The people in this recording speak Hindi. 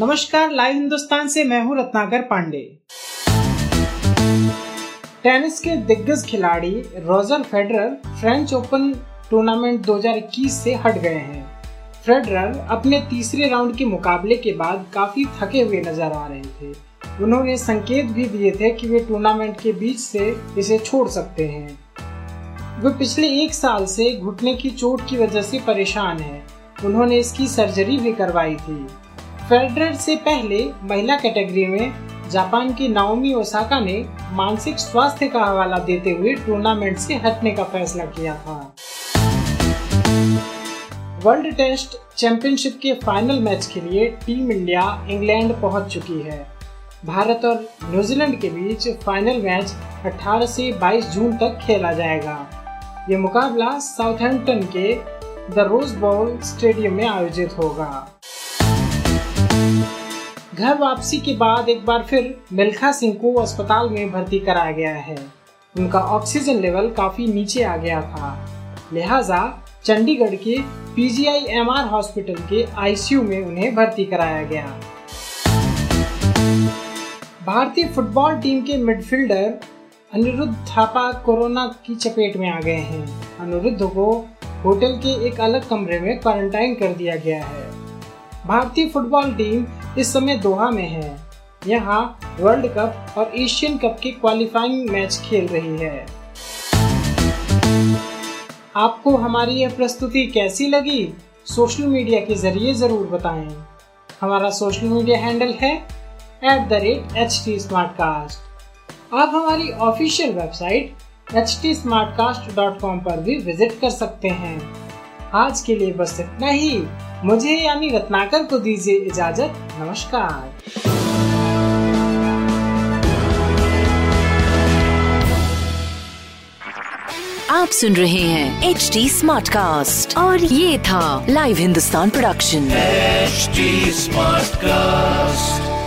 नमस्कार, लाइव हिंदुस्तान से मैं हूँ रत्नाकर पांडे। टेनिस के दिग्गज खिलाड़ी Roger Federer French Open tournament 2021 से हट गए हैं। फेडरर अपने तीसरे राउंड के मुकाबले के बाद काफ़ी थके हुए नज़र आ रहे थे। उन्होंने संकेत भी दिए थे कि वे टूर्नामेंट के बीच से इसे छोड़ सकते हैं। वे पिछले एक साल से घुटने की चोट की वजह से परेशान हैं। उन्होंने इसकी सर्जरी भी करवाई थी। फेडरर से पहले महिला कैटेगरी में जापान की नाओमी ओसाका ने मानसिक स्वास्थ्य का हवाला देते हुए टूर्नामेंट से हटने का फैसला किया था। वर्ल्ड टेस्ट चैंपियनशिप के फाइनल मैच के लिए टीम इंडिया इंग्लैंड पहुँच चुकी है। भारत और न्यूजीलैंड के बीच फाइनल मैच 18 से 22 जून तक खेला जाएगा। ये मुकाबला साउथहैम्पटन के द रोज बॉल स्टेडियम में आयोजित होगा। घर वापसी के बाद एक बार फिर मिल्खा सिंह को अस्पताल में भर्ती कराया गया है। उनका ऑक्सीजन लेवल काफ़ी नीचे आ गया था। लिहाजा चंडीगढ़ के पीजीआई एमआर हॉस्पिटल के आईसीयू में उन्हें भर्ती कराया गया। भारतीय फुटबॉल टीम के मिडफील्डर अनिरुद्ध थापा कोरोना की चपेट में आ गए हैं। अनिरुद्ध को होटल के एक अलग कमरे में क्वारंटाइन कर दिया गया है। भारतीय फुटबॉल टीम इस समय दोहा में है। यहाँ वर्ल्ड कप और एशियन कप के क्वालिफाइंग मैच खेल रही है। आपको हमारी यह प्रस्तुति कैसी लगी? सोशल मीडिया के ज़रिए ज़रूर बताएँ। हमारा सोशल मीडिया हैंडल है at the rate H T आप हमारी ऑफिशियल वेबसाइट एच टी पर भी विज़िट कर सकते हैं। आज के लिए बस इतना ही। मुझे यानी रत्नाकर को दीजिए इजाज़त। नमस्कार। आप सुन रहे हैं एच डी स्मार्ट कास्ट और ये था live Hindustan production smart Smartcast.